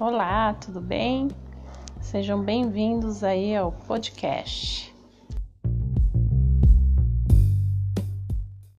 Olá, tudo bem? Sejam bem-vindos aí ao podcast.